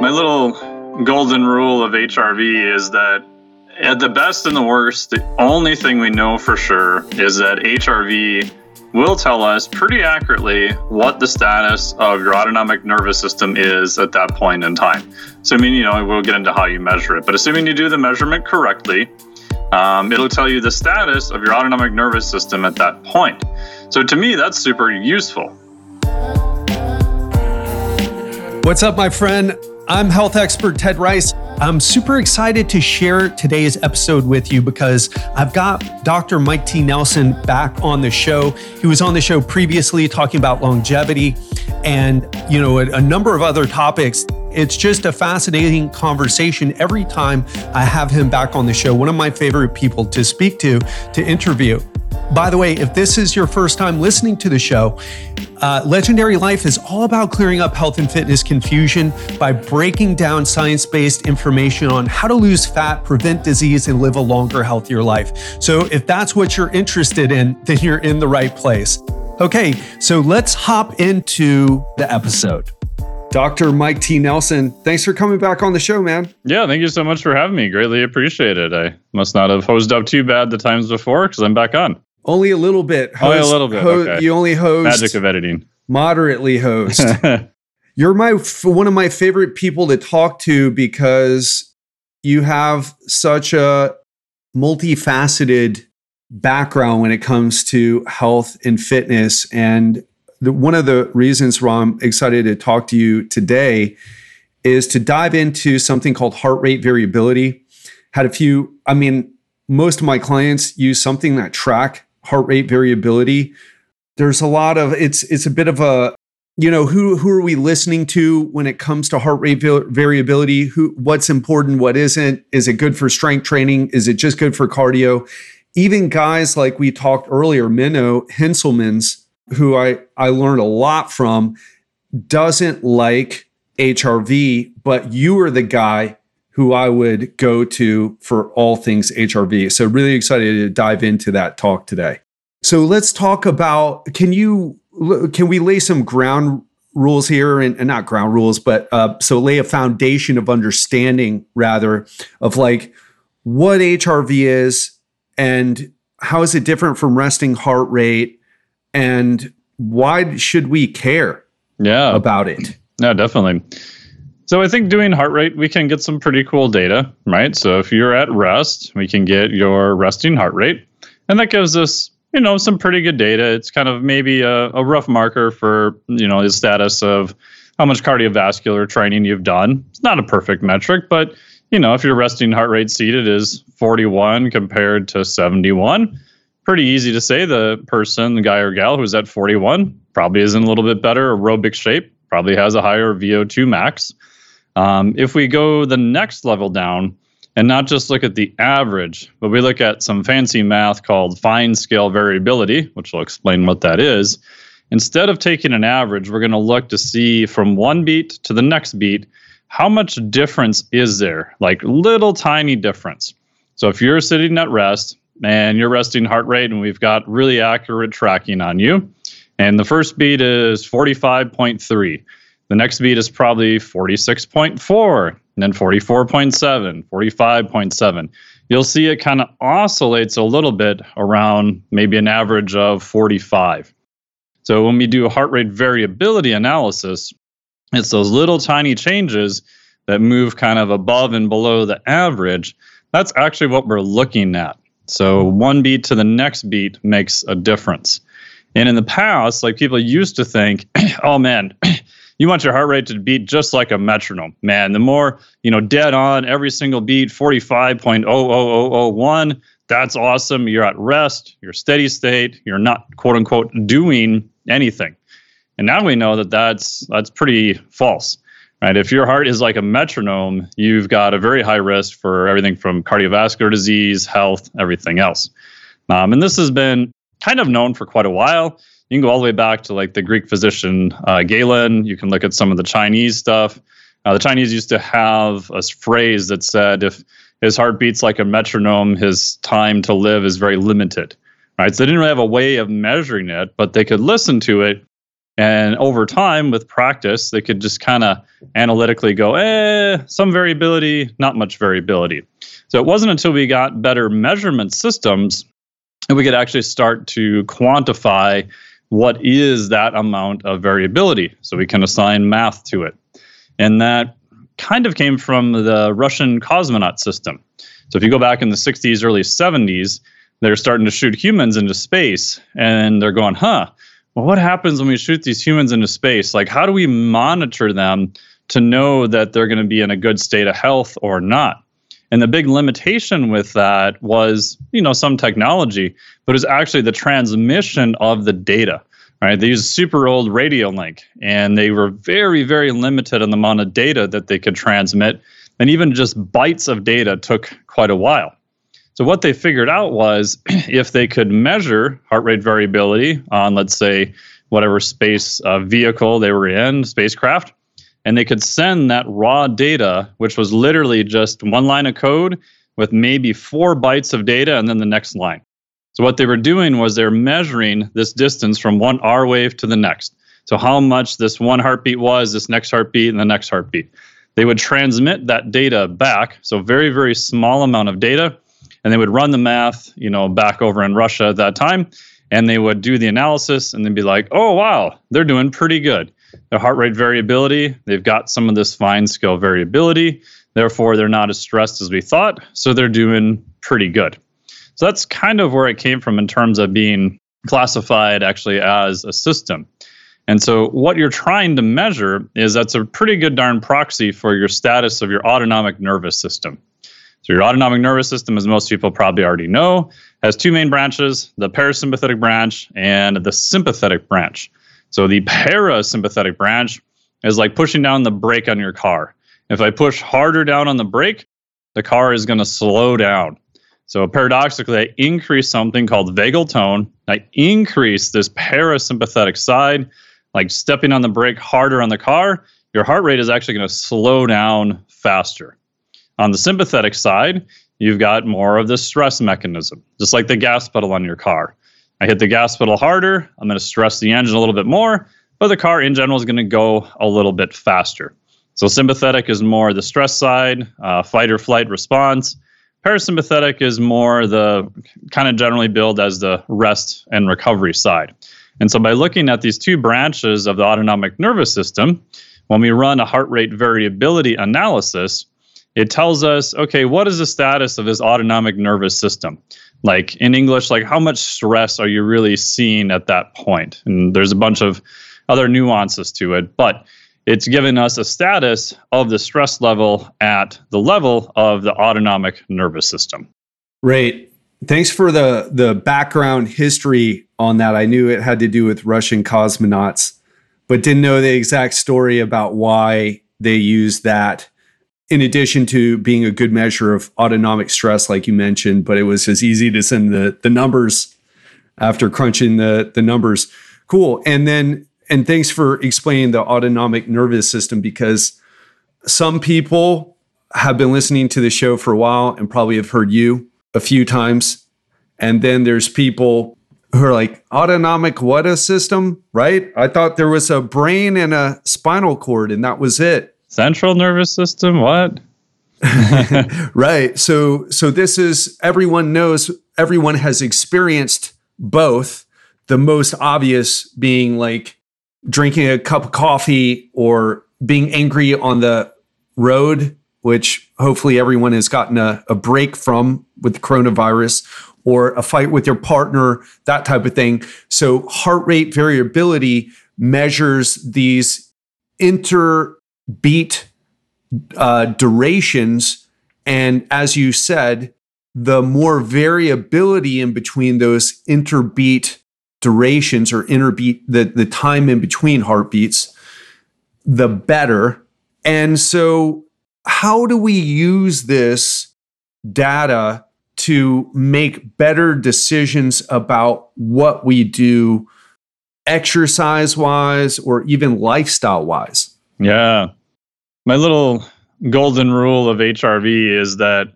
My little golden rule of HRV is that at the best and the worst, the only thing we know for sure is that HRV will tell us pretty accurately what the status of your autonomic nervous system is at that point in time. So, I mean, you know, we'll get into how you measure it, but assuming you do the measurement correctly, um, it'll tell you the status of your autonomic nervous system at that point. So, to me, that's super useful. What's up, my friend? I'm health expert Ted Ryce. I'm super excited to share today's episode with you because I've got Dr. Mike T. Nelson back on the show. He was on the show previously talking about longevity and, you know, a, a number of other topics. It's just a fascinating conversation every time I have him back on the show. One of my favorite people to speak to, to interview. By the way, if this is your first time listening to the show, uh, Legendary Life is all about clearing up health and fitness confusion by breaking down science based information on how to lose fat, prevent disease, and live a longer, healthier life. So, if that's what you're interested in, then you're in the right place. Okay, so let's hop into the episode. Dr. Mike T. Nelson, thanks for coming back on the show, man. Yeah, thank you so much for having me. Greatly appreciate it. I must not have hosed up too bad the times before because I'm back on. Only a little bit. Host, only a little bit. Ho- okay. You only host. Magic of editing. Moderately host. You're my one of my favorite people to talk to because you have such a multifaceted background when it comes to health and fitness. And the, one of the reasons why I'm excited to talk to you today is to dive into something called heart rate variability. Had a few, I mean, most of my clients use something that track heart rate variability. There's a lot of it's it's a bit of a you know who who are we listening to when it comes to heart rate variability? Who what's important what isn't? Is it good for strength training? Is it just good for cardio? Even guys like we talked earlier Menno Henselmans who I I learned a lot from doesn't like HRV but you are the guy who I would go to for all things HRV. So, really excited to dive into that talk today. So, let's talk about can you can we lay some ground rules here and, and not ground rules, but uh, so lay a foundation of understanding rather of like what HRV is and how is it different from resting heart rate and why should we care yeah about it? No, definitely. So I think doing heart rate, we can get some pretty cool data, right? So if you're at rest, we can get your resting heart rate, and that gives us, you know, some pretty good data. It's kind of maybe a, a rough marker for, you know, the status of how much cardiovascular training you've done. It's not a perfect metric, but you know, if your resting heart rate seated is 41 compared to 71, pretty easy to say the person, the guy or gal who's at 41 probably is in a little bit better aerobic shape, probably has a higher VO2 max. Um, if we go the next level down and not just look at the average, but we look at some fancy math called fine scale variability, which I'll explain what that is. Instead of taking an average, we're going to look to see from one beat to the next beat how much difference is there, like little tiny difference. So if you're sitting at rest and you're resting heart rate, and we've got really accurate tracking on you, and the first beat is 45.3. The next beat is probably 46.4, and then 44.7, 45.7. You'll see it kind of oscillates a little bit around maybe an average of 45. So when we do a heart rate variability analysis, it's those little tiny changes that move kind of above and below the average. That's actually what we're looking at. So one beat to the next beat makes a difference. And in the past, like people used to think, oh man, you want your heart rate to beat just like a metronome. Man, the more, you know, dead on every single beat, 45.00001, that's awesome. You're at rest, you're steady state, you're not quote unquote doing anything. And now we know that that's that's pretty false. Right? If your heart is like a metronome, you've got a very high risk for everything from cardiovascular disease, health, everything else. Um, and this has been kind of known for quite a while you can go all the way back to like the Greek physician uh, Galen. You can look at some of the Chinese stuff. Uh, the Chinese used to have a phrase that said if his heart beats like a metronome, his time to live is very limited. Right. So they didn't really have a way of measuring it, but they could listen to it And over time, with practice, they could just kind of analytically go, eh, some variability, not much variability. So it wasn't until we got better measurement systems that we could actually start to quantify what is that amount of variability. So we can assign math to it. And that kind of came from the Russian cosmonaut system. So if you go back in the 60s, early 70s, they're starting to shoot humans into space and they're going, huh, well, what happens when we shoot these humans into space? Like, how do we monitor them to know that they're going to be in a good state of health or not? And the big limitation with that was, you know, some technology, but it was actually the transmission of the data. Right? They used super old radio link, and they were very, very limited on the amount of data that they could transmit. And even just bytes of data took quite a while. So what they figured out was if they could measure heart rate variability on, let's say, whatever space uh, vehicle they were in, spacecraft, and they could send that raw data, which was literally just one line of code with maybe four bytes of data and then the next line. So what they were doing was they're measuring this distance from one R wave to the next. So how much this one heartbeat was, this next heartbeat, and the next heartbeat. They would transmit that data back, so very, very small amount of data, and they would run the math, you know, back over in Russia at that time, and they would do the analysis and then be like, "Oh wow, they're doing pretty good. Their heart rate variability, they've got some of this fine scale variability. Therefore, they're not as stressed as we thought, so they're doing pretty good." So that's kind of where it came from in terms of being classified actually as a system. And so, what you're trying to measure is that's a pretty good darn proxy for your status of your autonomic nervous system. So your autonomic nervous system, as most people probably already know, has two main branches, the parasympathetic branch and the sympathetic branch. So the parasympathetic branch is like pushing down the brake on your car. If I push harder down on the brake, the car is going to slow down. So paradoxically, I increase something called vagal tone. I increase this parasympathetic side, like stepping on the brake harder on the car, your heart rate is actually going to slow down faster. On the sympathetic side, you've got more of the stress mechanism, just like the gas pedal on your car. I hit the gas pedal harder, I'm going to stress the engine a little bit more, but the car in general is going to go a little bit faster. So, sympathetic is more the stress side, uh, fight or flight response. Parasympathetic is more the kind of generally billed as the rest and recovery side. And so, by looking at these two branches of the autonomic nervous system, when we run a heart rate variability analysis, it tells us, okay, what is the status of this autonomic nervous system? Like in English, like how much stress are you really seeing at that point? And there's a bunch of other nuances to it, but it's given us a status of the stress level at the level of the autonomic nervous system. Right. Thanks for the the background history on that. I knew it had to do with Russian cosmonauts, but didn't know the exact story about why they used that in addition to being a good measure of autonomic stress, like you mentioned, but it was as easy to send the, the numbers after crunching the, the numbers. Cool. And then, and thanks for explaining the autonomic nervous system because some people have been listening to the show for a while and probably have heard you a few times. And then there's people who are like, autonomic what a system, right? I thought there was a brain and a spinal cord and that was it central nervous system? What? Right. So so this is everyone knows everyone has experienced both. The most obvious being like drinking a cup of coffee or being angry on the road which hopefully everyone has gotten a, a break from with the coronavirus or a fight with your partner that type of thing. So heart rate variability measures these inter beat uh, durations. And as you said, the more variability in between those interbeat durations or interbeat, the, the time in between heartbeats, the better. And so, how do we use this data to make better decisions about what we do exercise wise or even lifestyle wise? Yeah my little golden rule of HRV is that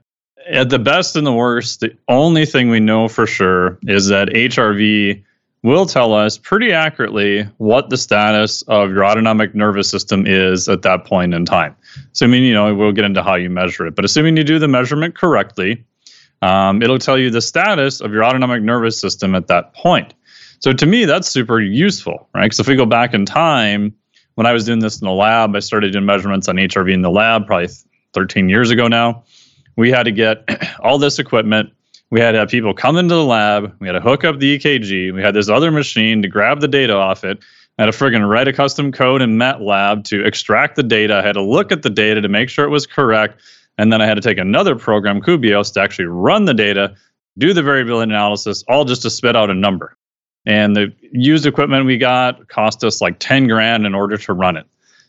at the best and the worst, the only thing we know for sure is that HRV will tell us pretty accurately what the status of your autonomic nervous system is at that point in time. Assuming, you know, we'll get into how you measure it, but assuming you do the measurement correctly, um, it'll tell you the status of your autonomic nervous system at that point. So to me, that's super useful, right? Because if we go back in time, when I was doing this in the lab, I started doing measurements on HRV in the lab probably 13 years ago now. We had to get all this equipment. We had to have people come into the lab. We had to hook up the EKG. We had this other machine to grab the data off it. I had to friggin' write a custom code in MATLAB to extract the data. I had to look at the data to make sure it was correct. And then I had to take another program, Kubios, to actually run the data, do the variability analysis, all just to spit out a number. And the used equipment we got cost us like 10 grand in order to run it.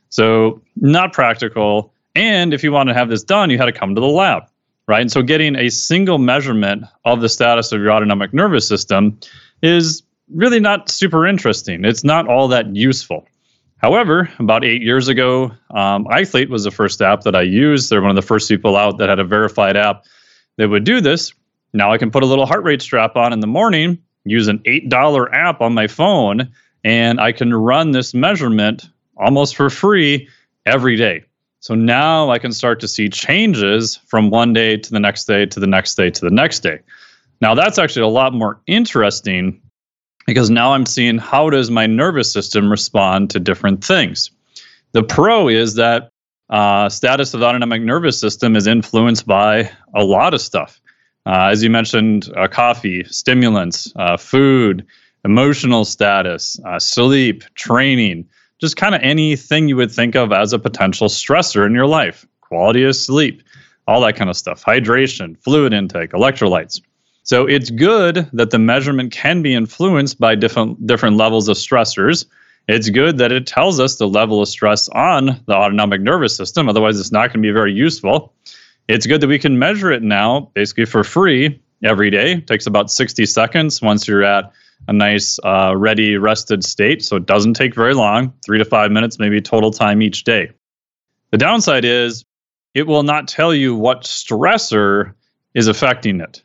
So, not practical. And if you want to have this done, you had to come to the lab, right? And so, getting a single measurement of the status of your autonomic nervous system is really not super interesting. It's not all that useful. However, about eight years ago, um, iThlete was the first app that I used. They're one of the first people out that had a verified app that would do this. Now I can put a little heart rate strap on in the morning use an $8 app on my phone and I can run this measurement almost for free every day. So now I can start to see changes from one day to the next day to the next day to the next day. Now that's actually a lot more interesting because now I'm seeing how does my nervous system respond to different things. The pro is that uh, status of the autonomic nervous system is influenced by a lot of stuff. Uh, as you mentioned, uh, coffee, stimulants, uh, food, emotional status, uh, sleep, training, just kind of anything you would think of as a potential stressor in your life. Quality of sleep, all that kind of stuff. Hydration, fluid intake, electrolytes. So it's good that the measurement can be influenced by different different levels of stressors. It's good that it tells us the level of stress on the autonomic nervous system. Otherwise, it's not going to be very useful. It's good that we can measure it now basically for free every day. It takes about 60 seconds once you're at a nice, uh, ready, rested state. So it doesn't take very long, three to five minutes, maybe total time each day. The downside is it will not tell you what stressor is affecting it.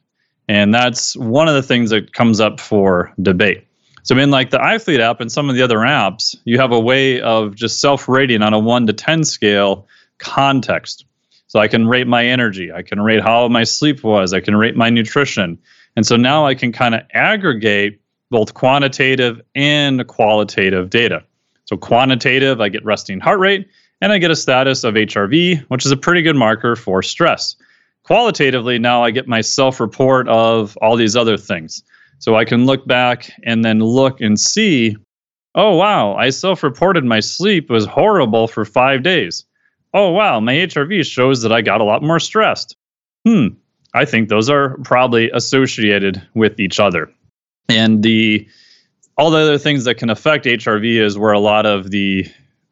And that's one of the things that comes up for debate. So, in like the iThlete app and some of the other apps, you have a way of just self rating on a one to 10 scale context. So I can rate my energy, I can rate how my sleep was, I can rate my nutrition. And so now I can kind of aggregate both quantitative and qualitative data. So quantitative, I get resting heart rate and I get a status of HRV, which is a pretty good marker for stress. Qualitatively, now I get my self report of all these other things. So I can look back and then look and see, oh, wow, I self reported my sleep was horrible for five days oh, wow, my HRV shows that I got a lot more stressed. Hmm, I think those are probably associated with each other. And the all the other things that can affect HRV is where a lot of the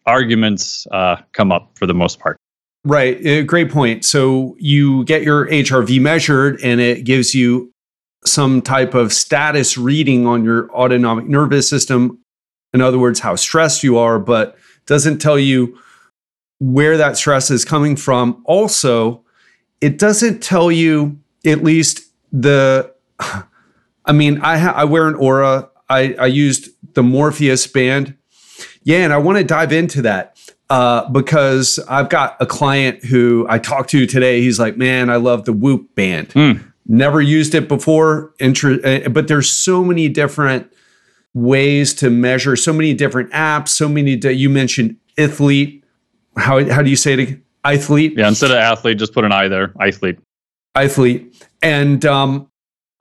arguments uh, come up for the most part. Right. Uh, great point. So you get your HRV measured and it gives you some type of status reading on your autonomic nervous system. In other words, how stressed you are, but doesn't tell you where that stress is coming from. Also, it doesn't tell you at least the. I mean, I ha- I wear an Oura. I I used the Morpheus band. Yeah, and I want to dive into that uh, because I've got a client who I talked to today. He's like, "Man, I love the Whoop band. Mm. Never used it before, Inter- uh, but there's so many different." ways to measure so many different apps so many you mentioned athlete how how do you say it? Athlete. Yeah, instead of athlete, just put an I there. Athlete. Athlete. And um,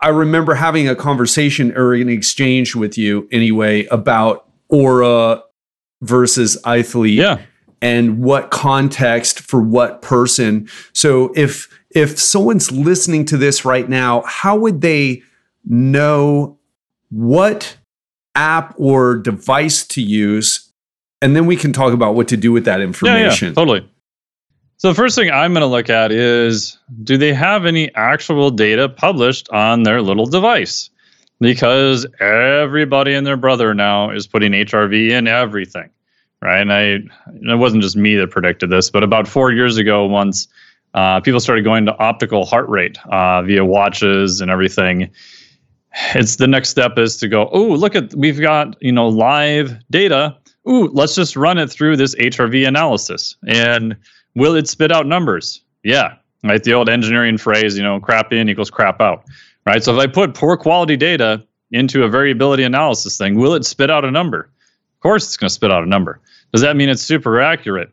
I remember having a conversation or an exchange with you anyway about Oura versus Athlete. Yeah. And what context for what person. So if if someone's listening to this right now, how would they know what app or device to use and then we can talk about what to do with that information. Yeah, yeah, totally. So the first thing I'm going to look at is do they have any actual data published on their little device? Because everybody and their brother now is putting HRV in everything, right? And I, it wasn't just me that predicted this, but about four years ago, once uh, people started going to optical heart rate uh, via watches and everything, it's the next step is to go, oh, look at we've got, you know, live data. Ooh, let's just run it through this HRV analysis. And will it spit out numbers? Yeah. Right. The old engineering phrase, you know, crap in equals crap out. Right. So if I put poor quality data into a variability analysis thing, will it spit out a number? Of course it's going to spit out a number. Does that mean it's super accurate?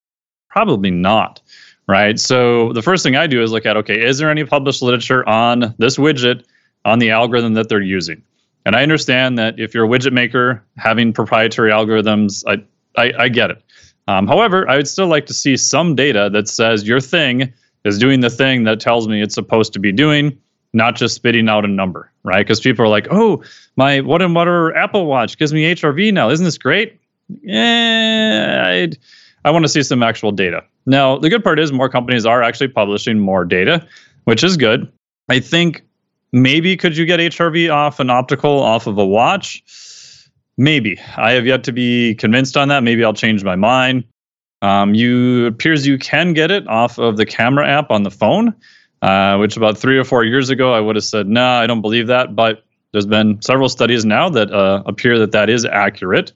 Probably not right? So the first thing I do is look at okay, is there any published literature on this widget on the algorithm that they're using? And I understand that if you're a widget maker having proprietary algorithms, I I, I get it. Um, however, I would still like to see some data that says your thing is doing the thing that tells me it's supposed to be doing, not just spitting out a number, right? Because people are like, oh, my what and whatever Apple Watch gives me HRV now. Isn't this great? Yeah, I'd, I want to see some actual data. Now, the good part is more companies are actually publishing more data, which is good. I think maybe could you get HRV off an optical off of a watch? Maybe. I have yet to be convinced on that. Maybe I'll change my mind. Um, you appears you can get it off of the camera app on the phone, uh, which about three or four years ago I would have said, no, nah, I don't believe that. But there's been several studies now that uh, appear that that is accurate.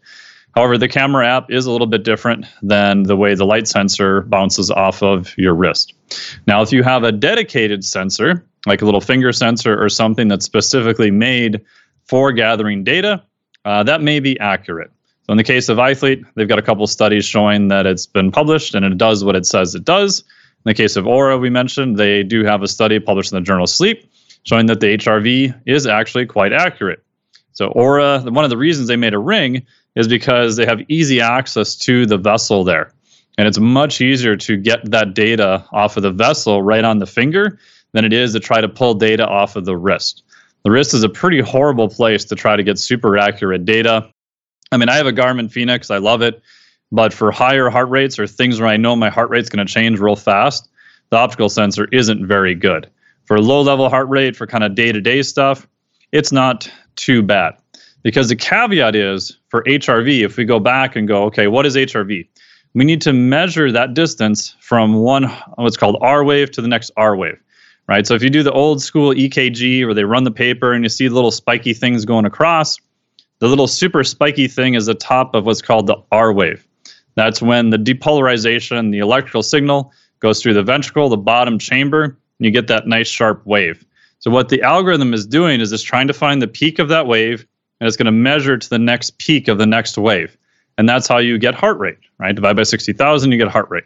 However, the camera app is a little bit different than the way the light sensor bounces off of your wrist. Now, if you have a dedicated sensor, like a little finger sensor or something that's specifically made for gathering data, uh, that may be accurate. So, in the case of iThlete, they've got a couple studies showing that it's been published and it does what it says it does. In the case of Oura, we mentioned, they do have a study published in the journal Sleep showing that the HRV is actually quite accurate. So, Oura, one of the reasons they made a ring is because they have easy access to the vessel there. And it's much easier to get that data off of the vessel right on the finger than it is to try to pull data off of the wrist. The wrist is a pretty horrible place to try to get super accurate data. I mean, I have a Garmin Fenix, I love it, but for higher heart rates or things where I know my heart rate's going to change real fast, the optical sensor isn't very good. For low level heart rate, for kind of day to day stuff, it's not too bad. Because the caveat is for HRV, if we go back and go, okay, what is HRV? We need to measure that distance from one, what's called R wave to the next R wave, right? So if you do the old school EKG where they run the paper and you see little spiky things going across, the little super spiky thing is the top of what's called the R wave. That's when the depolarization, the electrical signal goes through the ventricle, the bottom chamber, and you get that nice sharp wave. So what the algorithm is doing is it's trying to find the peak of that wave and it's going to measure to the next peak of the next wave. And that's how you get heart rate, right? Divide by 60,000, you get heart rate.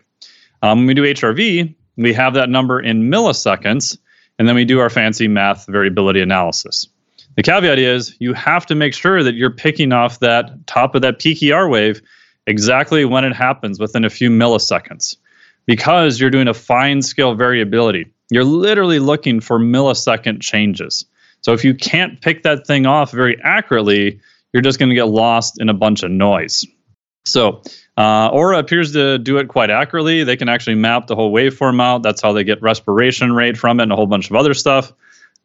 Um, when we do HRV, we have that number in milliseconds, and then we do our fancy math variability analysis. The caveat is you have to make sure that you're picking off that top of that peaky R wave exactly when it happens within a few milliseconds because you're doing a fine scale variability. You're literally looking for millisecond changes. So if you can't pick that thing off very accurately, you're just going to get lost in a bunch of noise. So uh, Oura appears to do it quite accurately. They can actually map the whole waveform out. That's how they get respiration rate from it and a whole bunch of other stuff.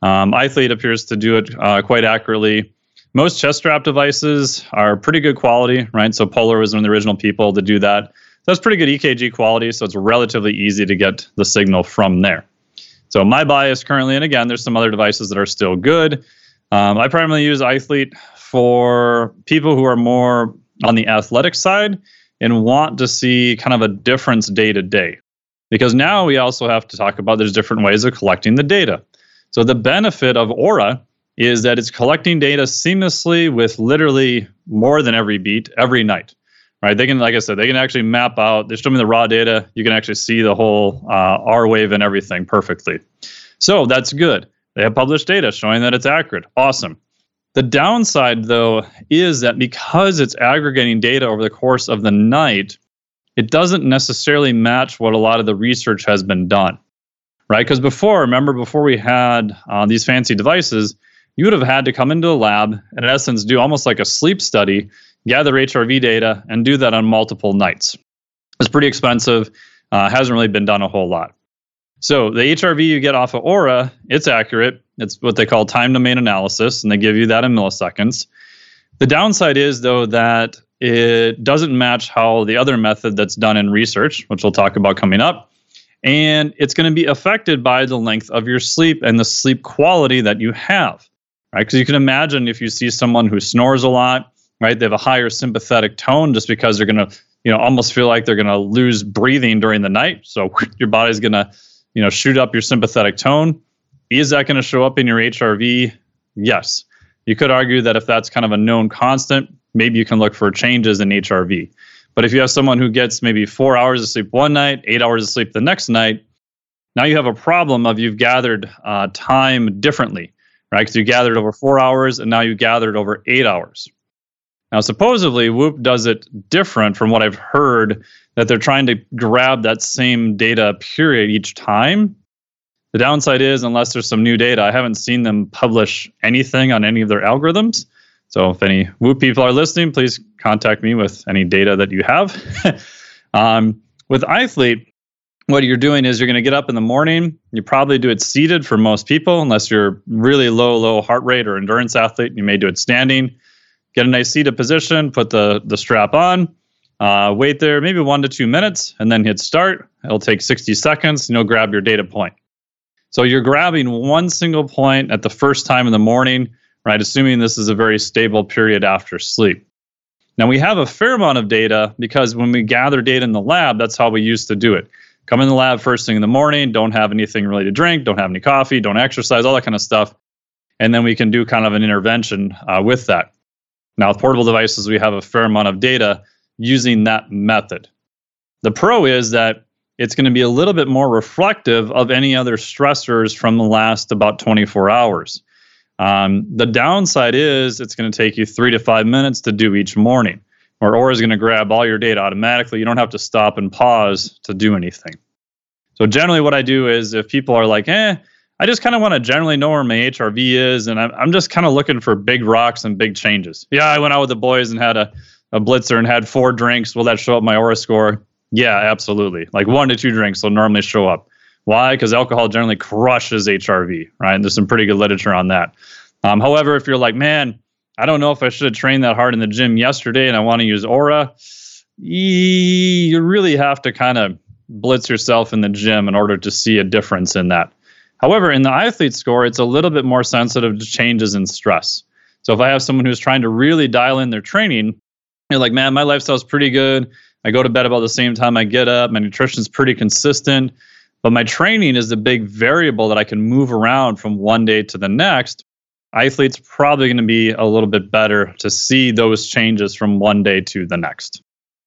Um, iThlete appears to do it uh, quite accurately. Most chest strap devices are pretty good quality, right? So Polar was one of the original people to do that. That's pretty good EKG quality, so it's relatively easy to get the signal from there. So my bias currently, and again, there's some other devices that are still good. Um, I primarily use iThlete for people who are more on the athletic side and want to see kind of a difference day to day. Because now we also have to talk about there's different ways of collecting the data. So the benefit of Oura is that it's collecting data seamlessly with literally more than every beat every night right? They can, like I said, they can actually map out. They show me the raw data. You can actually see the whole uh, R wave and everything perfectly. So that's good. They have published data showing that it's accurate. Awesome. The downside, though, is that because it's aggregating data over the course of the night, it doesn't necessarily match what a lot of the research has been done, right? Because before, remember, before we had uh, these fancy devices, you would have had to come into a lab and, in essence, do almost like a sleep study gather HRV data, and do that on multiple nights. It's pretty expensive, uh, hasn't really been done a whole lot. So the HRV you get off of Oura, it's accurate. It's what they call time domain analysis, and they give you that in milliseconds. The downside is, though, that it doesn't match how the other method that's done in research, which we'll talk about coming up, and it's going to be affected by the length of your sleep and the sleep quality that you have. right? Because you can imagine if you see someone who snores a lot, right? They have a higher sympathetic tone just because they're going to, you know, almost feel like they're going to lose breathing during the night. So your body's going to, you know, shoot up your sympathetic tone. Is that going to show up in your HRV? Yes. You could argue that if that's kind of a known constant, maybe you can look for changes in HRV. But if you have someone who gets maybe four hours of sleep one night, eight hours of sleep the next night, now you have a problem of you've gathered uh, time differently, right? Because you gathered over four hours and now you gathered over eight hours. Now, supposedly, Whoop does it different from what I've heard that they're trying to grab that same data period each time. The downside is, unless there's some new data, I haven't seen them publish anything on any of their algorithms. So if any Whoop people are listening, please contact me with any data that you have. um, with iThlete, what you're doing is you're going to get up in the morning. You probably do it seated for most people, unless you're really low, low heart rate or endurance athlete. You may do it standing. Get a nice seated position, put the, the strap on, uh, wait there maybe one to two minutes, and then hit start. It'll take 60 seconds, and you'll grab your data point. So you're grabbing one single point at the first time in the morning right? Assuming this is a very stable period after sleep. Now, we have a fair amount of data because when we gather data in the lab, that's how we used to do it. Come in the lab first thing in the morning, don't have anything really to drink, don't have any coffee, don't exercise, all that kind of stuff. And then we can do kind of an intervention uh, with that. Now, with portable devices, we have a fair amount of data using that method. The pro is that it's going to be a little bit more reflective of any other stressors from the last about 24 hours. Um, the downside is it's going to take you three to five minutes to do each morning, or Oura is going to grab all your data automatically. You don't have to stop and pause to do anything. So generally, what I do is if people are like, eh, I just kind of want to generally know where my HRV is, and I'm, I'm just kind of looking for big rocks and big changes. Yeah, I went out with the boys and had a, a blitzer and had four drinks. Will that show up my Oura score? Yeah, absolutely. Like one to two drinks will normally show up. Why? Because alcohol generally crushes HRV, right? And there's some pretty good literature on that. Um, however, if you're like, man, I don't know if I should have trained that hard in the gym yesterday and I want to use Oura, you really have to kind of blitz yourself in the gym in order to see a difference in that. However, in the iThlete score, it's a little bit more sensitive to changes in stress. So if I have someone who's trying to really dial in their training, you're like, man, my lifestyle's pretty good. I go to bed about the same time I get up. My nutrition's pretty consistent. But my training is the big variable that I can move around from one day to the next. iThlete's probably going to be a little bit better to see those changes from one day to the next.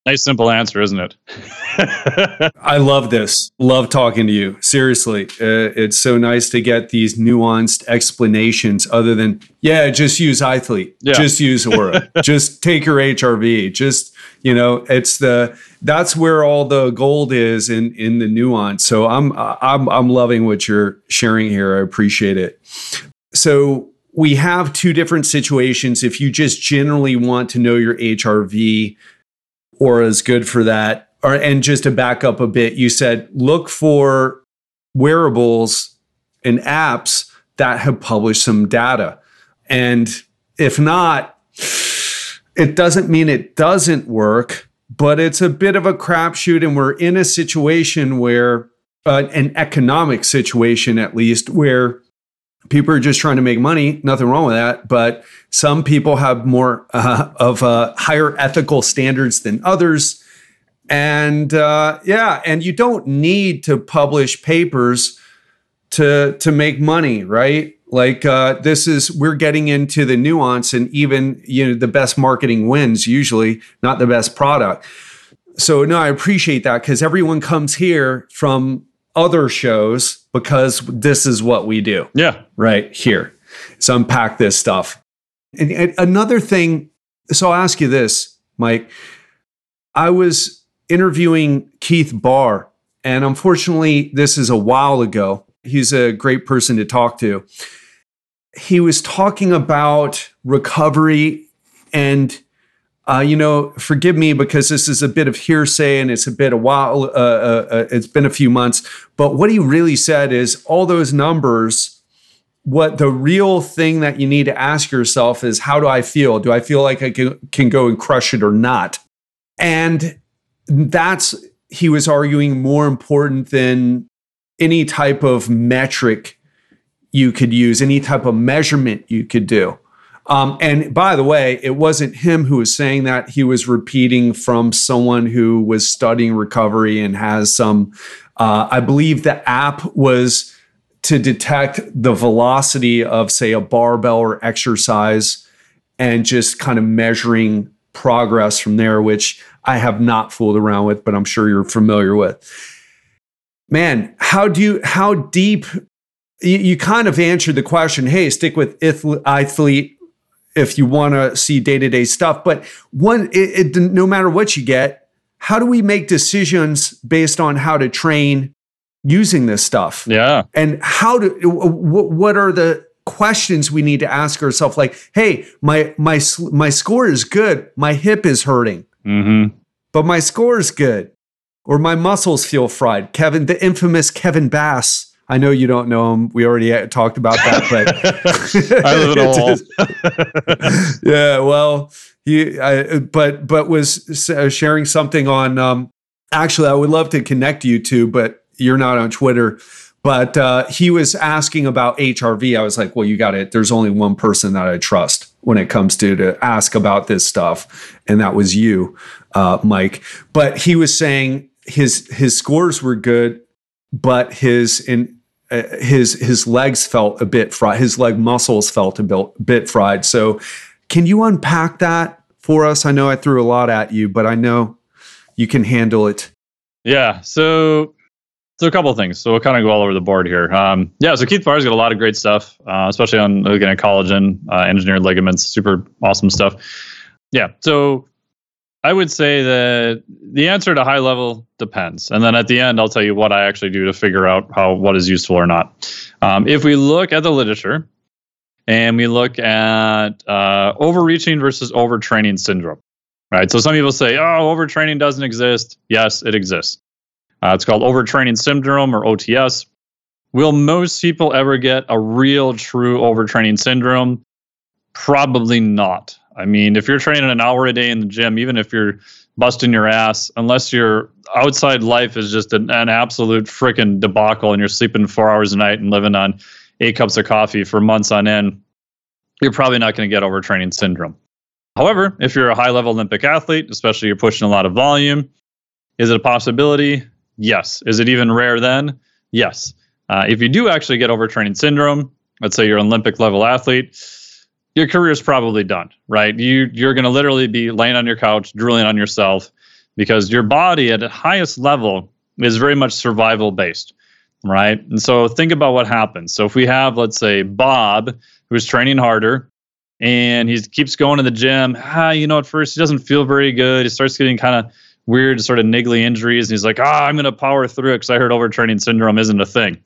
Nice, simple answer, isn't it? I love this. Love talking to you. Seriously. Uh, it's so nice to get these nuanced explanations other than, yeah, just use iThlete. Yeah. Just use Oura. just take your HRV. Just, you know, it's the, that's where all the gold is in, in the nuance. So I'm, I'm, I'm loving what you're sharing here. I appreciate it. So we have two different situations. If you just generally want to know your HRV, Oura is good for that. Or, and just to back up a bit, you said look for wearables and apps that have published some data. And if not, it doesn't mean it doesn't work, but it's a bit of a crapshoot. And we're in a situation where, uh, an economic situation at least, where people are just trying to make money. Nothing wrong with that. But some people have more uh, of uh, higher ethical standards than others. And uh, yeah, and you don't need to publish papers to to make money, right? Like uh, this is we're getting into the nuance, and even you know the best marketing wins usually, not the best product. So no, I appreciate that because everyone comes here from other shows because this is what we do. Yeah. Right here. So unpack this stuff. And, and another thing, so I'll ask you this, Mike. I was interviewing Keith Baar, and unfortunately, this is a while ago. He's a great person to talk to. He was talking about recovery and uh, you know, forgive me because this is a bit of hearsay and it's a bit a while. Uh, uh, uh, it's been a few months, but what he really said is all those numbers. What the real thing that you need to ask yourself is, how do I feel? Do I feel like I can, can go and crush it or not? And that's he was arguing more important than any type of metric you could use, any type of measurement you could do. Um, and by the way, it wasn't him who was saying that. He was repeating from someone who was studying recovery and has some, uh, I believe the app was to detect the velocity of, say, a barbell or exercise and just kind of measuring progress from there, which I have not fooled around with, but I'm sure you're familiar with. Man, how do you, how deep, you, you kind of answered the question hey, stick with athlete if you want to see day to day stuff. But one, it, it, no matter what you get, how do we make decisions based on how to train using this stuff? Yeah. And how do, what are the questions we need to ask ourselves? Like, hey, my, my, my score is good. My hip is hurting, mm-hmm. but my score is good. Or my muscles feel fried. Kevin, the infamous Kevin Bass I know you don't know him. We already talked about that, but I live in a yeah, well, he, I, but but was uh, sharing something on. Um, actually, I would love to connect you to, but you're not on Twitter. But uh, he was asking about HRV. I was like, well, you got it. There's only one person that I trust when it comes to to ask about this stuff, and that was you, uh, Mike. But he was saying his his scores were good, but his in uh, his his legs felt a bit fried. His leg muscles felt a bit, bit fried. So, can you unpack that for us? I know I threw a lot at you, but I know you can handle it. Yeah. So, so a couple of things. So we'll kind of go all over the board here. Um, yeah. So Keith Baar's got a lot of great stuff, uh, especially on at collagen, uh, engineered ligaments, super awesome stuff. Yeah. So I would say that the answer to high level depends, and then at the end, I'll tell you what I actually do to figure out how what is useful or not. Um, if we look at the literature, and we look at uh, overreaching versus overtraining syndrome, right? So some people say, "Oh, overtraining doesn't exist." Yes, it exists. Uh, it's called overtraining syndrome or OTS. Will most people ever get a real, true overtraining syndrome? Probably not. I mean, if you're training an hour a day in the gym, even if you're busting your ass, unless your outside life is just an, an absolute freaking debacle and you're sleeping four hours a night and living on eight cups of coffee for months on end, you're probably not going to get overtraining syndrome. However, if you're a high level Olympic athlete, especially you're pushing a lot of volume, is it a possibility? Yes. Is it even rare then? Yes. Uh, if you do actually get overtraining syndrome, let's say you're an Olympic level athlete, your career is probably done, right? You you're going to literally be laying on your couch, drooling on yourself, because your body at the highest level is very much survival based, right? And so think about what happens. So if we have, let's say, Bob who's training harder, and he keeps going to the gym. Ah, you know, at first he doesn't feel very good. He starts getting kind of weird, sort of niggly injuries, and he's like, "Ah, I'm going to power through it because I heard overtraining syndrome isn't a thing."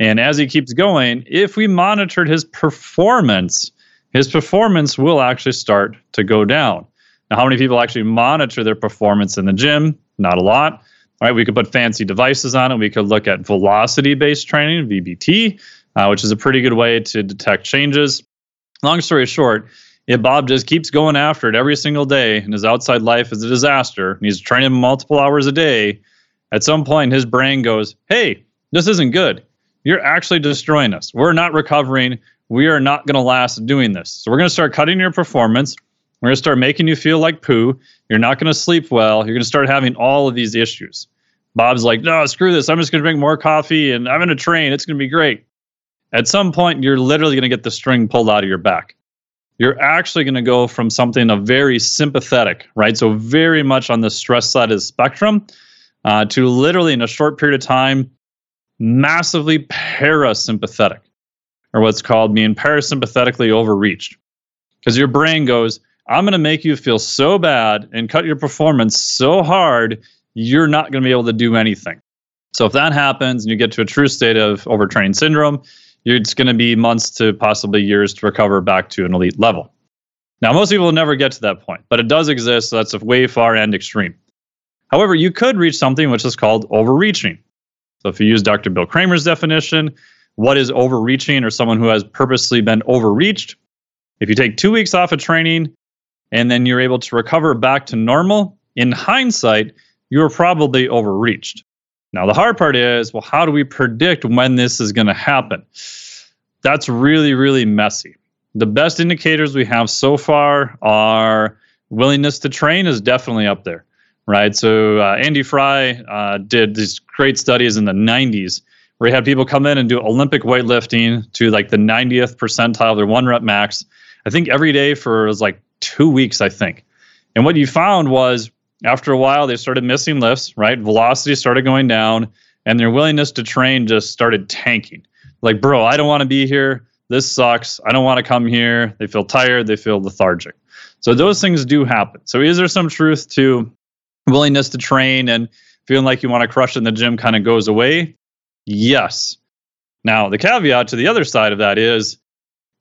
And as he keeps going, if we monitored his performance his performance will actually start to go down. Now, how many people actually monitor their performance in the gym? Not a lot. Right? We could put fancy devices on it. We could look at velocity based training, VBT, uh, which is a pretty good way to detect changes. Long story short, if Bob just keeps going after it every single day and his outside life is a disaster and he's training multiple hours a day, at some point his brain goes, Hey, this isn't good. You're actually destroying us. We're not recovering we are not going to last doing this. So we're going to start cutting your performance. We're going to start making you feel like poo. You're not going to sleep well. You're going to start having all of these issues. Bob's like, no, screw this. I'm just going to drink more coffee and I'm going to train. It's going to be great. At some point, you're literally going to get the string pulled out of your back. You're actually going to go from something of very sympathetic, right? So, very much on the stress side of the spectrum, uh, to literally in a short period of time, massively parasympathetic or what's called being parasympathetically overreached. Because your brain goes, I'm going to make you feel so bad and cut your performance so hard, you're not going to be able to do anything. So if that happens and you get to a true state of overtraining syndrome, it's going to be months to possibly years to recover back to an elite level. Now, most people will never get to that point, but it does exist. So that's a way far end extreme. However, you could reach something which is called overreaching. So if you use Dr. Bill Kraemer's definition, what is overreaching or someone who has purposely been overreached. If you take two weeks off of training and then you're able to recover back to normal, in hindsight, you're probably overreached. Now, the hard part is well, how do we predict when this is going to happen? that's really, really messy. The best indicators we have so far are willingness to train is definitely up there, right? So uh, Andy Fry uh, did these great studies in the 90s where he had people come in and do Olympic weightlifting to like the 90th percentile, their one rep max. I think every day for was like two weeks, I think. And what you found was after a while, they started missing lifts, right? Velocity started going down, and their willingness to train just started tanking. Like, bro, I don't want to be here. This sucks. I don't want to come here. They feel tired. They feel lethargic. So those things do happen. So is there some truth to willingness to train and feeling like you want to crush in the gym kind of goes away? Yes. Now, the caveat to the other side of that is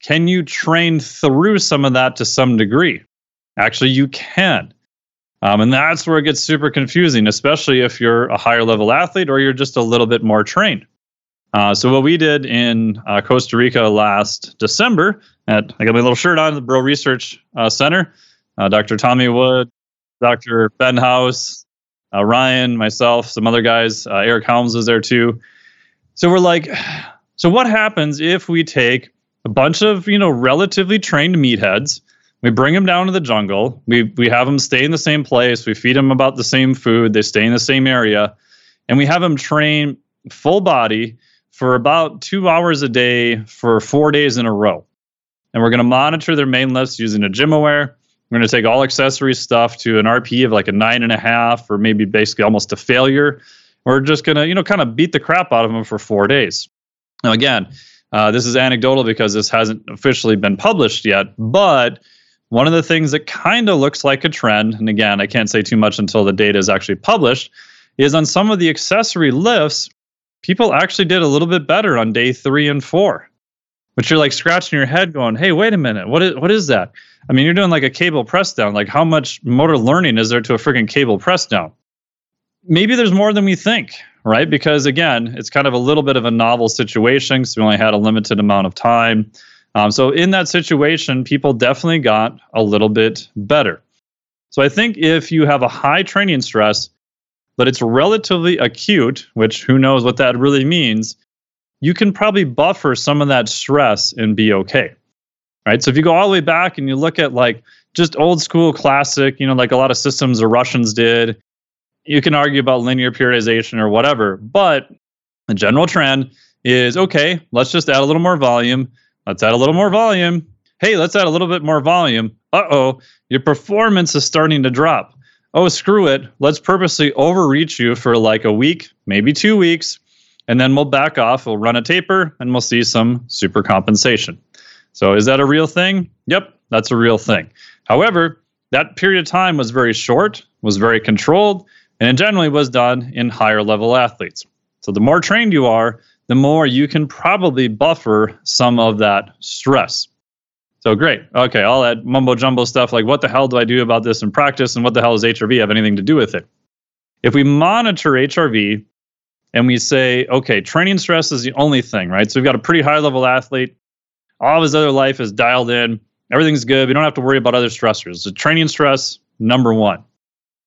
can you train through some of that to some degree? Actually, you can. Um, and that's where it gets super confusing, especially if you're a higher level athlete or you're just a little bit more trained. Uh, so what we did in uh, Costa Rica last December, at I got my little shirt on the Bro Research uh, Center, uh, Dr. Tommy Wood, Dr. Ben House, uh, Ryan, myself, some other guys, uh, Eric Helms was there too. So we're like, so what happens if we take a bunch of you know relatively trained meatheads we bring them down to the jungle. We we have them stay in the same place. We feed them about the same food. They stay in the same area, and we have them train full body for about two hours a day for four days in a row. And we're going to monitor their main lifts using a GymAware. We're going to take all accessory stuff to an RP of like a nine and a half, or maybe basically almost a failure. We're just going to you know kind of beat the crap out of them for four days. Now again, uh, this is anecdotal because this hasn't officially been published yet, but one of the things that kind of looks like a trend, and again, I can't say too much until the data is actually published, is on some of the accessory lifts, people actually did a little bit better on day three and four. But you're like scratching your head going, hey, wait a minute, what is what is that? I mean, you're doing like a cable press down. Like how much motor learning is there to a freaking cable press down? Maybe there's more than we think, right? Because again, it's kind of a little bit of a novel situation because we only had a limited amount of time. Um, so in that situation, people definitely got a little bit better. So I think if you have a high training stress, but it's relatively acute, which who knows what that really means, you can probably buffer some of that stress and be okay. Right. So if you go all the way back and you look at like just old school classic, you know, like a lot of systems the Russians did, you can argue about linear periodization or whatever, but the general trend is okay, let's just add a little more volume Let's add a little more volume. Hey, let's add a little bit more volume. Uh oh, your performance is starting to drop. Oh, screw it. Let's purposely overreach you for like a week, maybe two weeks, and then we'll back off. We'll run a taper and we'll see some super compensation. So, is that a real thing? Yep, that's a real thing. However, that period of time was very short, was very controlled, and it generally was done in higher level athletes. So, the more trained you are, the more you can probably buffer some of that stress. So great. Okay, all that mumbo jumbo stuff like what the hell do I do about this in practice and what the hell does HRV have anything to do with it? If we monitor HRV and we say, okay, training stress is the only thing, right? So we've got a pretty high level athlete, all of his other life is dialed in, everything's good. We don't have to worry about other stressors. The training stress, number one.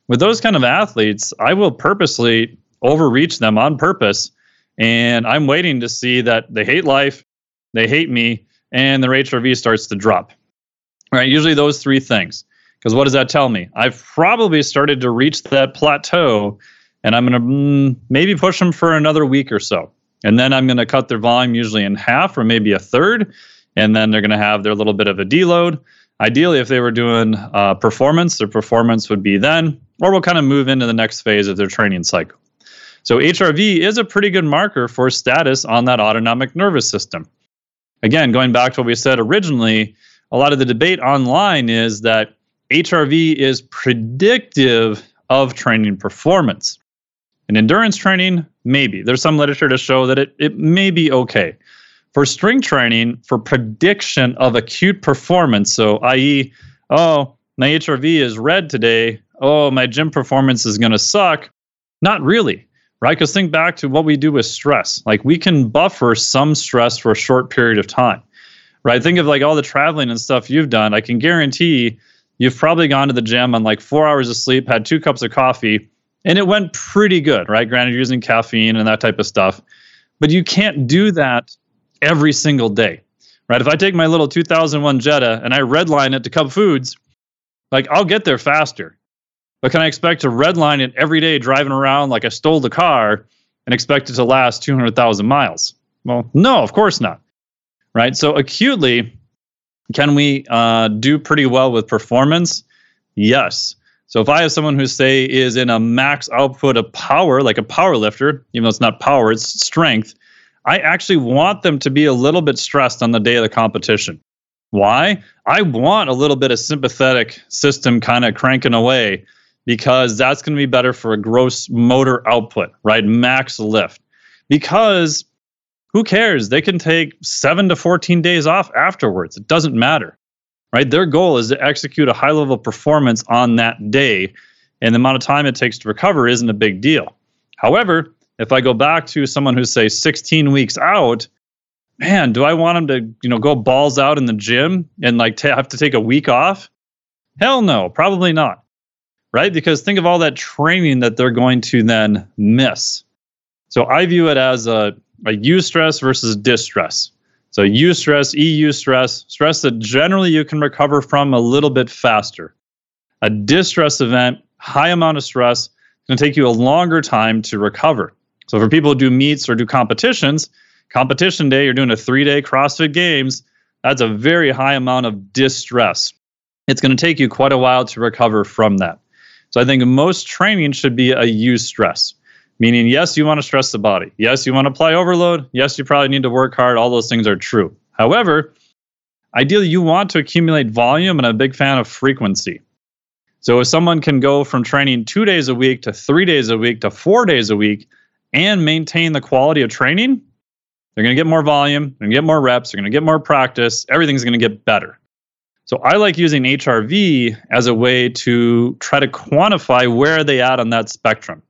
With those kind of athletes, I will purposely overreach them on purpose and I'm waiting to see that they hate life, they hate me, and their HRV starts to drop. Right? Usually those three things. Because what does that tell me? I've probably started to reach that plateau, and I'm going to mm, maybe push them for another week or so. And then I'm going to cut their volume usually in half or maybe a third. And then they're going to have their little bit of a deload. Ideally, if they were doing uh, performance, their performance would be then, or we'll kind of move into the next phase of their training cycle. So HRV is a pretty good marker for status on that autonomic nervous system. Again, going back to what we said originally, a lot of the debate online is that HRV is predictive of training performance. In endurance training, maybe. There's some literature to show that it, it may be okay. For strength training, for prediction of acute performance, so i.e., oh, my HRV is red today, oh, my gym performance is going to suck, not really right? Because think back to what we do with stress. Like we can buffer some stress for a short period of time, right? Think of like all the traveling and stuff you've done. I can guarantee you've probably gone to the gym on like four hours of sleep, had two cups of coffee, and it went pretty good, right? Granted, you're using caffeine and that type of stuff, but you can't do that every single day, right? If I take my little 2001 Jetta and I redline it to Cub Foods, like I'll get there faster. But can I expect to redline it every day driving around like I stole the car and expect it to last 200,000 miles? Well, no, of course not. Right? So acutely, can we uh, do pretty well with performance? Yes. So if I have someone who say is in a max output of power, like a power lifter, even though it's not power, it's strength, I actually want them to be a little bit stressed on the day of the competition. Why? I want a little bit of sympathetic system kind of cranking away because that's going to be better for a gross motor output, right? Max lift. Because who cares? They can take seven to 14 days off afterwards. It doesn't matter, right? Their goal is to execute a high level performance on that day. And the amount of time it takes to recover isn't a big deal. However, if I go back to someone who's say 16 weeks out, man, do I want them to, you know, go balls out in the gym and like t- have to take a week off? Hell no, probably not. Right? Because think of all that training that they're going to then miss. So I view it as a a eustress versus distress. So eustress, EU stress, stress that generally you can recover from a little bit faster. A distress event, high amount of stress, going to take you a longer time to recover. So for people who do meets or do competitions, competition day, you're doing a three-day CrossFit Games. That's a very high amount of distress. It's going to take you quite a while to recover from that. So I think most training should be a eustress, Meaning, yes, you want to stress the body. Yes, you want to apply overload. Yes, you probably need to work hard. All those things are true. However, ideally, you want to accumulate volume, and I'm a big fan of frequency. So if someone can go from training two days a week to three days a week to four days a week and maintain the quality of training, they're going to get more volume, they're going to get more reps, they're going to get more practice, everything's going to get better. So I like using HRV as a way to try to quantify where they at on that spectrum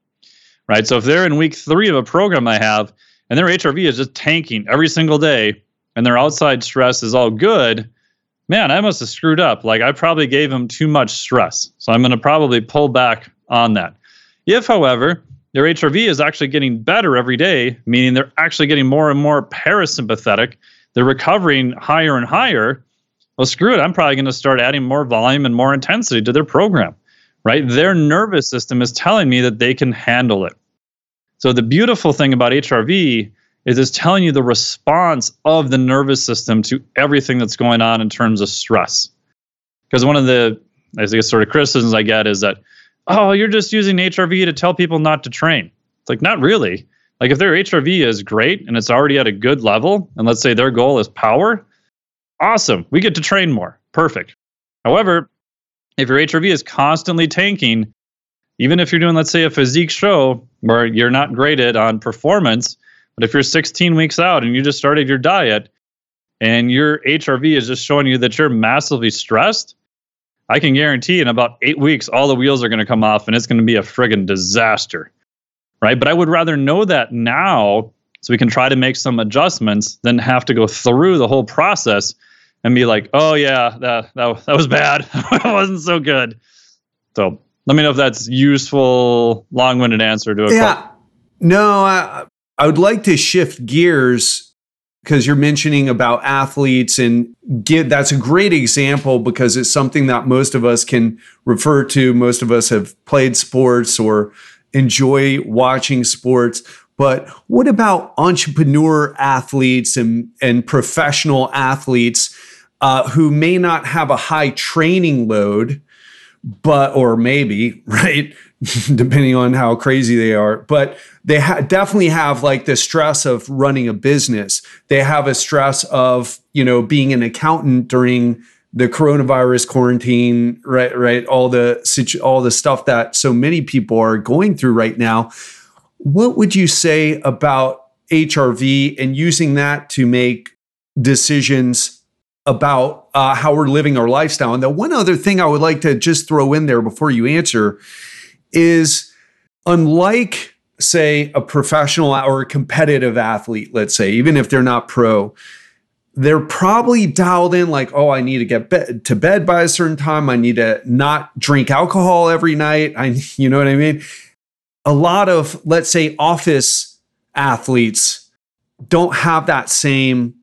right? So if they're in week three of a program I have and their HRV is just tanking every single day and their outside stress is all good, man, I must have screwed up. Like I probably gave them too much stress. So I'm going to probably pull back on that. If, however, their HRV is actually getting better every day, meaning they're actually getting more and more parasympathetic, they're recovering higher and higher. Well, screw it. I'm probably going to start adding more volume and more intensity to their program right? Their nervous system is telling me that they can handle it. So the beautiful thing about HRV is it's telling you the response of the nervous system to everything that's going on in terms of stress. Because one of the I guess sort of criticisms I get is that, oh, you're just using HRV to tell people not to train. It's like not really. Like if their HRV is great and it's already at a good level, and let's say their goal is power, awesome. We get to train more. Perfect. However, if your HRV is constantly tanking, even if you're doing, let's say, a physique show where you're not graded on performance, but if you're 16 weeks out and you just started your diet and your HRV is just showing you that you're massively stressed, I can guarantee in about eight weeks, all the wheels are going to come off and it's going to be a friggin' disaster. Right. But I would rather know that now so we can try to make some adjustments than have to go through the whole process and be like, oh yeah, that that, that was bad. it wasn't so good. So let me know if that's useful, long-winded answer to a yeah. Call. No, I, I would like to shift gears because you're mentioning about athletes and get that's a great example because it's something that most of us can refer to. Most of us have played sports or enjoy watching sports. But what about entrepreneur athletes and, and professional athletes? Uh, who may not have a high training load, but or maybe right, depending on how crazy they are. But they ha- definitely have like the stress of running a business. They have a stress of you know being an accountant during the coronavirus quarantine, right? Right, all the situ- all the stuff that so many people are going through right now. What would you say about HRV and using that to make decisions about uh, how we're living our lifestyle. And the one other thing I would like to just throw in there before you answer is unlike, say, a professional or a competitive athlete, let's say, even if they're not pro, they're probably dialed in like, oh, I need to get be- to bed by a certain time. I need to not drink alcohol every night. I, you know what I mean? A lot of, let's say, office athletes don't have that same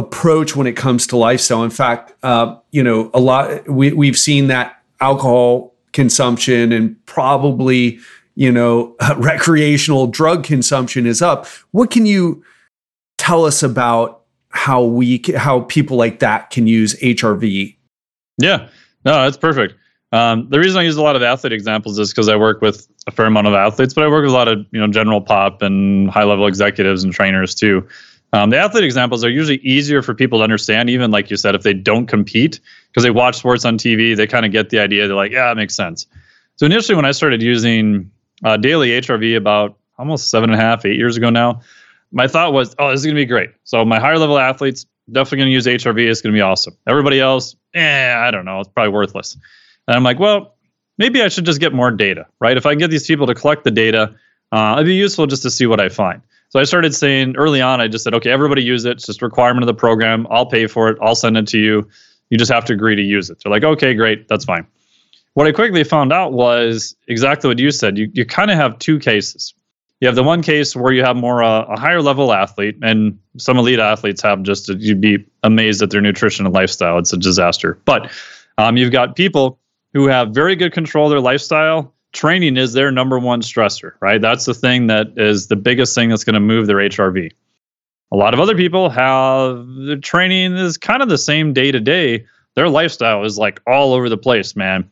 approach when it comes to lifestyle. In fact, uh, you know, a lot we we've seen that alcohol consumption and probably you know recreational drug consumption is up. What can you tell us about how we how people like that can use HRV? Yeah, no, that's perfect. Um, the reason I use a lot of athlete examples is because I work with a fair amount of athletes, but I work with a lot of you know general pop and high level executives and trainers too. Um, the athlete examples are usually easier for people to understand, even like you said, if they don't compete because they watch sports on TV, they kind of get the idea. They're like, yeah, it makes sense. So initially, when I started using uh, daily HRV about almost seven and a half, eight years ago now, my thought was, oh, this is going to be great. So my higher level athletes definitely going to use HRV. It's going to be awesome. Everybody else, eh, I don't know. It's probably worthless. And I'm like, well, maybe I should just get more data, right? If I can get these people to collect the data, uh, it'd be useful just to see what I find. So I started saying early on, I just said, okay, everybody use it. It's just a requirement of the program. I'll pay for it. I'll send it to you. You just have to agree to use it. They're like, okay, great. That's fine. What I quickly found out was exactly what you said. You, you kind of have two cases. You have the one case where you have more uh, a higher level athlete, and some elite athletes have just, a, you'd be amazed at their nutrition and lifestyle. It's a disaster. But um, you've got people who have very good control of their lifestyle training is their number one stressor, right? That's the thing that is the biggest thing that's going to move their HRV. A lot of other people have the training is kind of the same day to day. Their lifestyle is like all over the place, man.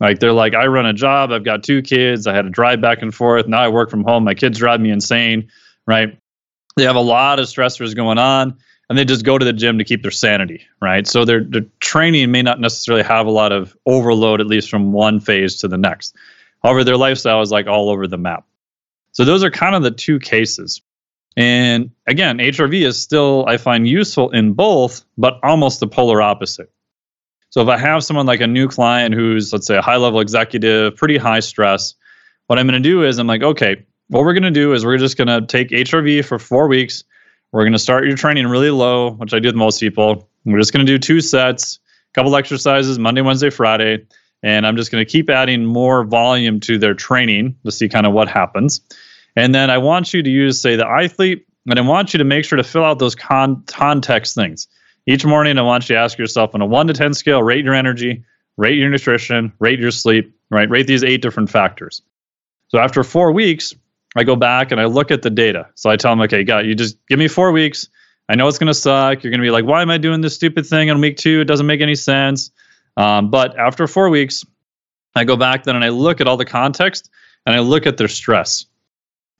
Like they're like, I run a job, I've got two kids, I had to drive back and forth. Now I work from home, my kids drive me insane, right? They have a lot of stressors going on and they just go to the gym to keep their sanity, right? So their their training may not necessarily have a lot of overload, at least from one phase to the next. However, their lifestyle is like all over the map. So those are kind of the two cases. And again, HRV is still, I find, useful in both, but almost the polar opposite. So if I have someone like a new client who's, let's say, a high level executive, pretty high stress, what I'm going to do is I'm like, okay, what we're going to do is we're just going to take HRV for four weeks. We're going to start your training really low, which I do with most people. We're just going to do two sets, a couple exercises, Monday, Wednesday, Friday and I'm just going to keep adding more volume to their training to see kind of what happens. And then I want you to use, say, the iThlete, and I want you to make sure to fill out those con- context things. Each morning, I want you to ask yourself on a one to 10 scale, rate your energy, rate your nutrition, rate your sleep, right? Rate these eight different factors. So after four weeks, I go back and I look at the data. So I tell them, okay, got you just give me four weeks. I know it's going to suck. You're going to be like, why am I doing this stupid thing on week two? It doesn't make any sense. Um, but after four weeks, I go back then and I look at all the context and I look at their stress.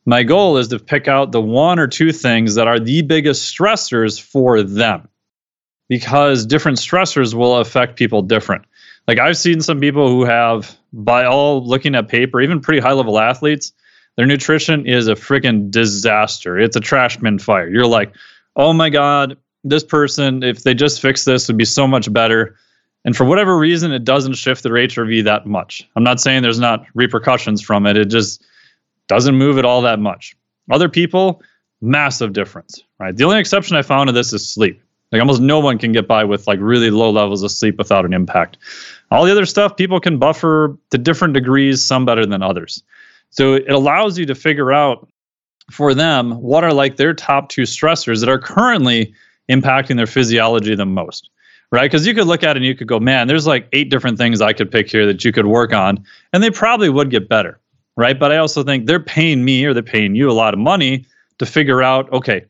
My goal is to pick out the one or two things that are the biggest stressors for them because different stressors will affect people different. Like I've seen some people who have, by all looking at paper, even pretty high level athletes, their nutrition is a freaking disaster. It's a trash bin fire. You're like, oh my God, this person, if they just fix this, would be so much better. And for whatever reason, it doesn't shift their HRV that much. I'm not saying there's not repercussions from it. It just doesn't move it all that much. Other people, massive difference, right? The only exception I found to this is sleep. Like almost no one can get by with like really low levels of sleep without an impact. All the other stuff, people can buffer to different degrees, some better than others. So it allows you to figure out for them what are like their top two stressors that are currently impacting their physiology the most right? Because you could look at it and you could go, man, there's like eight different things I could pick here that you could work on, and they probably would get better, right? But I also think they're paying me or they're paying you a lot of money to figure out, okay,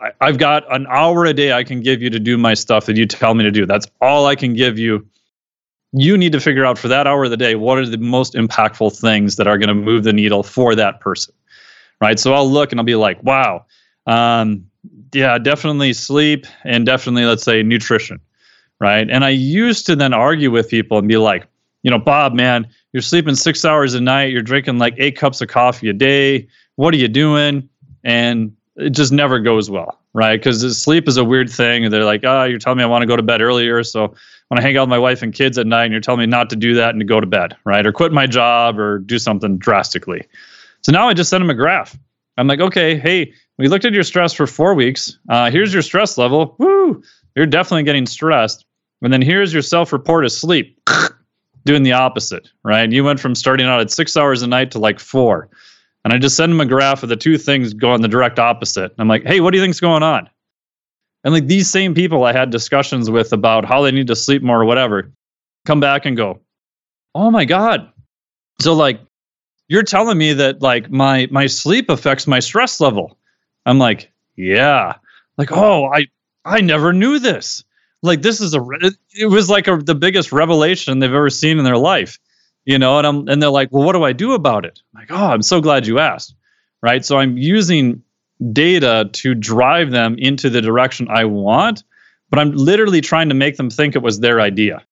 I, I've got an hour a day I can give you to do my stuff that you tell me to do. That's all I can give you. You need to figure out for that hour of the day what are the most impactful things that are going to move the needle for that person, right? So I'll look and I'll be like, wow, um, yeah, definitely sleep and definitely, let's say, nutrition right? And I used to then argue with people and be like, you know, Bob, man, you're sleeping six hours a night, you're drinking like eight cups of coffee a day. What are you doing? And it just never goes well, right? Because sleep is a weird thing. And they're like, oh, you're telling me I want to go to bed earlier. So when I hang out with my wife and kids at night, and you're telling me not to do that and to go to bed, right? Or quit my job or do something drastically. So now I just send them a graph. I'm like, okay, hey, we looked at your stress for four weeks. Uh, here's your stress level. Woo, you're definitely getting stressed. And then here's your self report of sleep, doing the opposite, right? You went from starting out at six hours a night to like four. And I just send them a graph of the two things going the direct opposite. I'm like, hey, what do you think's going on? And like these same people I had discussions with about how they need to sleep more or whatever, come back and go, "Oh my god." So like you're telling me that like my my sleep affects my stress level. I'm like, "Yeah." Like, "Oh, I I never knew this." Like this is a it was like a, the biggest revelation they've ever seen in their life. You know, and I'm and they're like, "Well, what do I do about it?" I'm like, "Oh, I'm so glad you asked." Right? So I'm using data to drive them into the direction I want, but I'm literally trying to make them think it was their idea,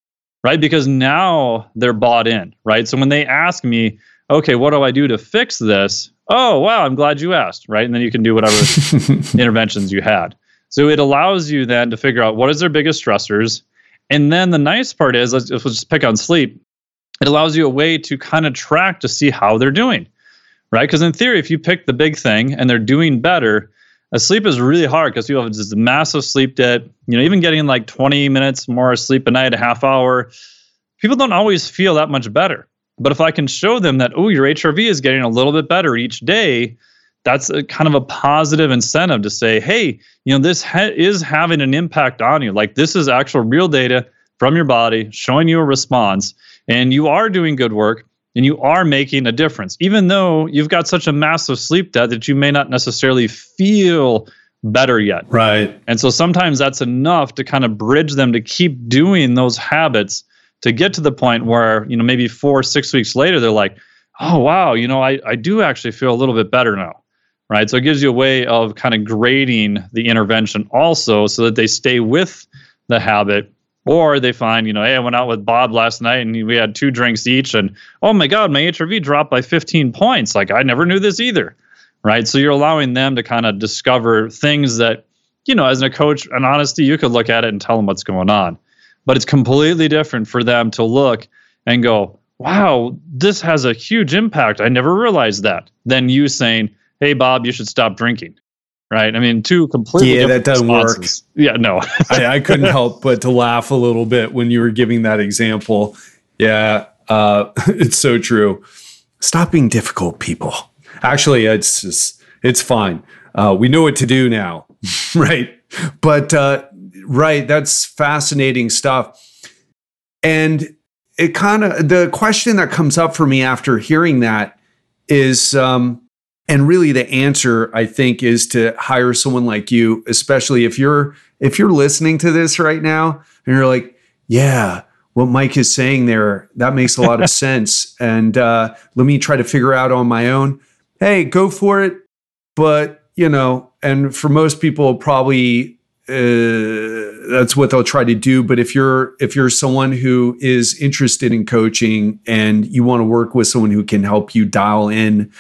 right? Because now they're bought in, right? So when they ask me, okay, what do I do to fix this? Oh, wow, I'm glad you asked, right? And then you can do whatever interventions you had. So it allows you then to figure out what is their biggest stressors. And then the nice part is, let's, just pick on sleep. It allows you a way to kind of track to see how they're doing right? Because in theory, if you pick the big thing and they're doing better, sleep is really hard because people have this massive sleep debt. You know, even getting like 20 minutes more sleep a night, a half hour, people don't always feel that much better. But if I can show them that, oh, your HRV is getting a little bit better each day, that's a kind of a positive incentive to say, hey, you know, this ha- is having an impact on you. Like this is actual real data from your body showing you a response, and you are doing good work and you are making a difference, even though you've got such a massive sleep debt that you may not necessarily feel better yet. Right. And so sometimes that's enough to kind of bridge them to keep doing those habits to get to the point where, you know, maybe four, six weeks later, they're like, oh, wow, you know, I, I do actually feel a little bit better now. Right. So it gives you a way of kind of grading the intervention also so that they stay with the habit or they find, you know, hey, I went out with Bob last night and we had two drinks each, and oh my God, my HRV dropped by 15 points. Like I never knew this either. Right. So you're allowing them to kind of discover things that, you know, as a coach, and honesty, you could look at it and tell them what's going on. But it's completely different for them to look and go, wow, this has a huge impact. I never realized that. Than you saying, hey, Bob, you should stop drinking right? I mean, two completely yeah, that doesn't responses. work. Yeah, no, I, I, couldn't help but to laugh a little bit when you were giving that example. Yeah, uh, it's so true. Stop being difficult, people. Actually, it's just, it's fine. Uh, we know what to do now, right? But uh, right, that's fascinating stuff. And it kind of the question that comes up for me after hearing that is um, and really the answer i think is to hire someone like you especially if you're if you're listening to this right now and you're like yeah what mike is saying there that makes a lot of sense. And uh, let me try to figure out on my own. Hey go for it. But you know and for most people probably uh, that's what they'll try to do. But if you're if you're someone who is interested in coaching and you want to work with someone who can help you dial in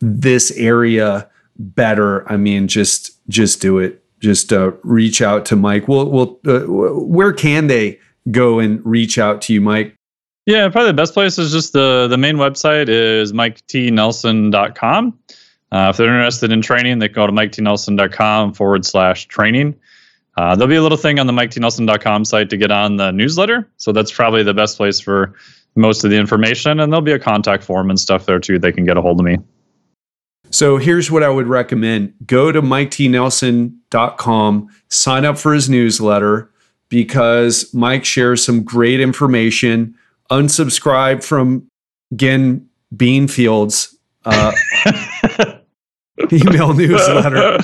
this area better, I mean, just just do it. Just uh, reach out to Mike. Well, well, uh, where can they go and reach out to you, Mike? Yeah, probably the best place is just the the main website is miketnelson.com. Uh, if they're interested in training, they go to miketnelson.com forward slash training. Uh, there'll be a little thing on the miketnelson.com site to get on the newsletter. So that's probably the best place for most of the information. And there'll be a contact form and stuff there too. They can get a hold of me. So here's what I would recommend go to miketnelson.com, sign up for his newsletter because Mike shares some great information. Unsubscribe from Gen Beanfield's uh, email newsletter.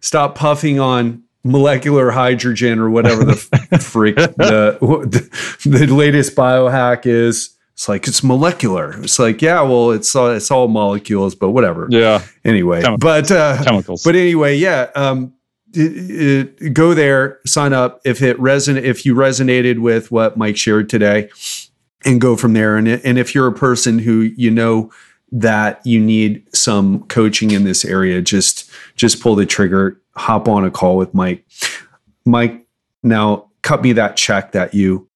Stop puffing on molecular hydrogen or whatever the freak the, the, the latest biohack is. It's like it's molecular. It's like yeah, well, it's all, it's all molecules, but whatever. Yeah. Anyway, chemicals. but uh, chemicals. But anyway, yeah. Um, it, it, go there, sign up if it reson if you resonated with what Mike shared today, and go from there. And and if you're a person who you know that you need some coaching in this area, just just pull the trigger, hop on a call with Mike. Mike, now cut me that check that you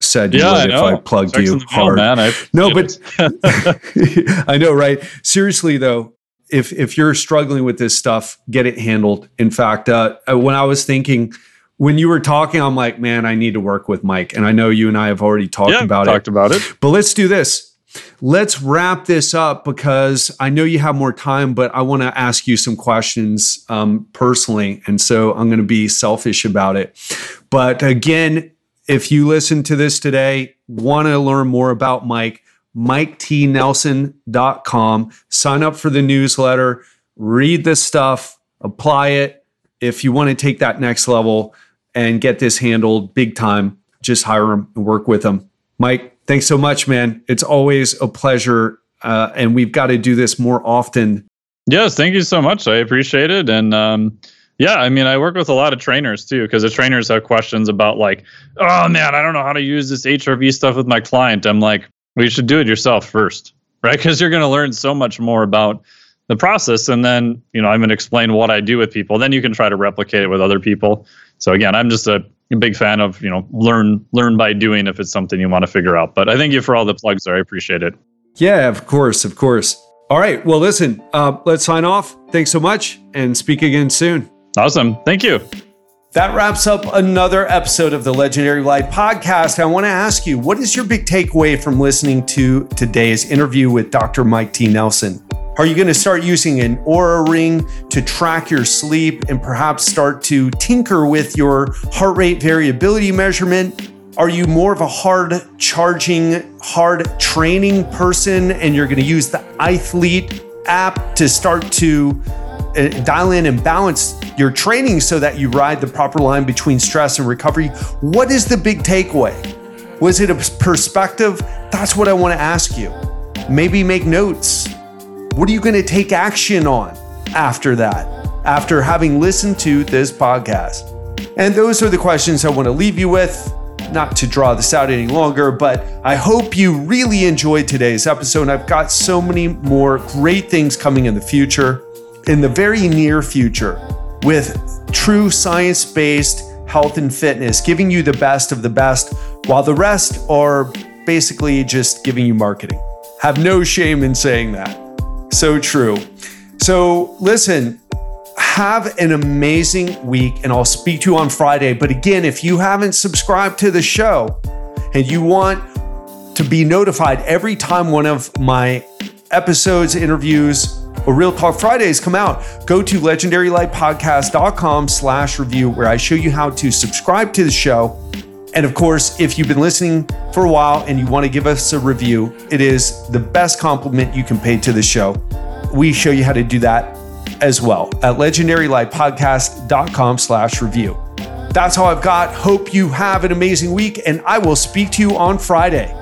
said yeah, I if I plugged you hard. man. I, no, but I know, right? Seriously though, if if you're struggling with this stuff, get it handled. In fact, uh, uh, when I was thinking, when you were talking, I'm like, man, I need to work with Mike, and I know you and I have already talked yeah, about talked it. about it. But let's do this. let's wrap this up because I know you have more time, but I want to ask you some questions um, personally. And so I'm going to be selfish about it. But again, if you listen to this today, want to learn more about Mike, miketnelson.com. Sign up for the newsletter, read this stuff, apply it. If you want to take that next level and get this handled big time, just hire him and work with him. Mike, thanks so much, man. It's always a pleasure. Uh, and we've got to do this more often. Yes, thank you so much. I appreciate it. And um, yeah, I mean, I work with a lot of trainers too, because the trainers have questions about like, oh man, I don't know how to use this HRV stuff with my client. I'm like, well, you should do it yourself first, right? Because you're going to learn so much more about the process, and then you know I'm going to explain what I do with people. Then you can try to replicate it with other people. So again, I'm just a big fan of you know learn learn by doing if it's something you want to figure out. But I thank you for all the plugs there. I appreciate it. Yeah, of course, of course. All right. Well, listen, uh, let's sign off. Thanks so much, and speak again soon. Awesome. Thank you. That wraps up another episode of the Legendary Life podcast. I want to ask you, what is your big takeaway from listening to today's interview with Dr. Mike T. Nelson? Are you going to start using an Oura ring to track your sleep and perhaps start to tinker with your heart rate variability measurement? Are you more of a hard charging, hard training person and you're going to use the iThlete app to start to uh, dial in and balance your training so that you ride the proper line between stress and recovery. What is the big takeaway? Was it a perspective? That's what I want to ask you. Maybe make notes. What are you going to take action on after that, after having listened to this podcast? And those are the questions I want to leave you with. Not to draw this out any longer, but I hope you really enjoyed today's episode. I've got so many more great things coming in the future in the very near future with true science based health and fitness, giving you the best of the best, while the rest are basically just giving you marketing. Have no shame in saying that. So true. So, listen, have an amazing week, and I'll speak to you on Friday. But again, if you haven't subscribed to the show and you want to be notified every time one of my episodes, interviews, or Real Talk Fridays come out, go to legendarylifepodcast.com slash review where I show you how to subscribe to the show. And of course, if you've been listening for a while and you want to give us a review, it is the best compliment you can pay to the show. We show you how to do that as well at legendarylifepodcast.com slash review. That's all I've got. Hope you have an amazing week, and I will speak to you on Friday.